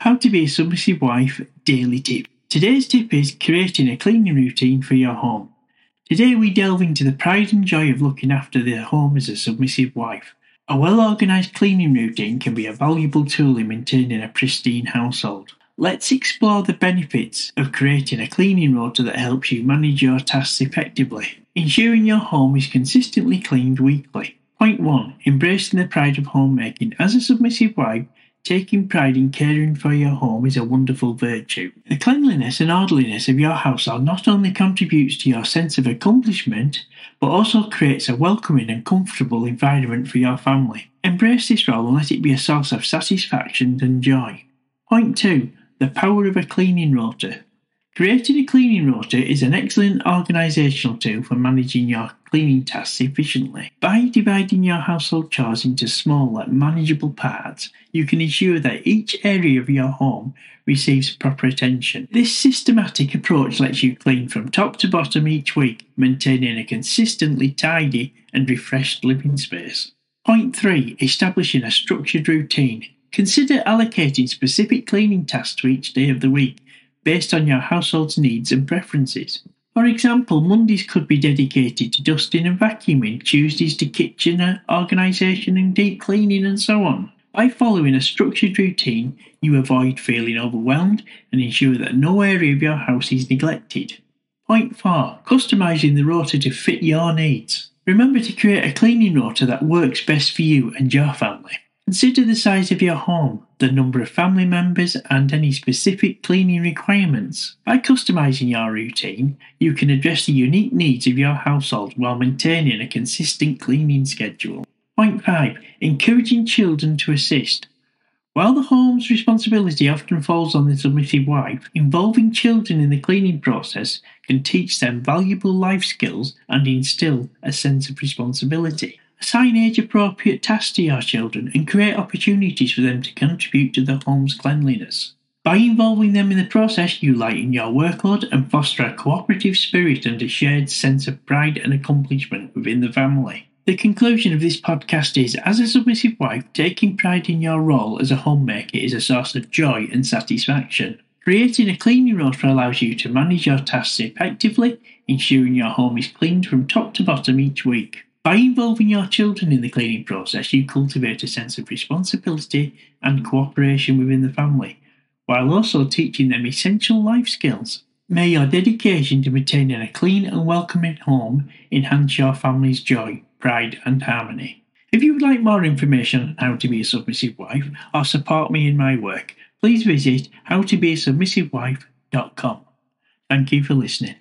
How to be a submissive wife daily tip. Today's tip is creating a cleaning routine for your home. Today we delve into the pride and joy of looking after the home as a submissive wife. A well organised cleaning routine can be a valuable tool in maintaining a pristine household. Let's explore the benefits of creating a cleaning rota that helps you manage your tasks effectively. Ensuring your home is consistently cleaned weekly. Point 1. Embracing the pride of homemaking. As a submissive wife, Taking pride in caring for your home is a wonderful virtue. The cleanliness and orderliness of your household not only contributes to your sense of accomplishment, but also creates a welcoming and comfortable environment for your family. Embrace this role and let it be a source of satisfaction and joy. Point 2. The power of a cleaning rota. Creating a cleaning rota is an excellent organisational tool for managing your cleaning tasks efficiently. By dividing your household chores into smaller, manageable parts, you can ensure that each area of your home receives proper attention. This systematic approach lets you clean from top to bottom each week, maintaining a consistently tidy and refreshed living space. Point 3 Establishing a structured routine. Consider allocating specific cleaning tasks to each day of the week based on your household's needs and preferences. For example, Mondays could be dedicated to dusting and vacuuming, Tuesdays to kitchen organisation and deep cleaning, and so on. By following a structured routine, you avoid feeling overwhelmed and ensure that no area of your house is neglected. Point 4. Customising the rota to fit your needs. Remember to create a cleaning rota that works best for you and your family. Consider the size of your home, the number of family members, and any specific cleaning requirements. By customising your routine, you can address the unique needs of your household while maintaining a consistent cleaning schedule. Point 5. Encouraging children to assist. While the home's responsibility often falls on the submissive wife, involving children in the cleaning process can teach them valuable life skills and instill a sense of responsibility. Assign age appropriate tasks to your children and create opportunities for them to contribute to the home's cleanliness. By involving them in the process, you lighten your workload and foster a cooperative spirit and a shared sense of pride and accomplishment within the family. The conclusion of this podcast is as a submissive wife, taking pride in your role as a homemaker is a source of joy and satisfaction. Creating a cleaning roster allows you to manage your tasks effectively, ensuring your home is cleaned from top to bottom each week. By involving your children in the cleaning process, you cultivate a sense of responsibility and cooperation within the family, while also teaching them essential life skills. May your dedication to maintaining a clean and welcoming home enhance your family's joy, pride, and harmony. If you would like more information on how to be a submissive wife or support me in my work, please visit howtobeasubmissivewife.com. Thank you for listening.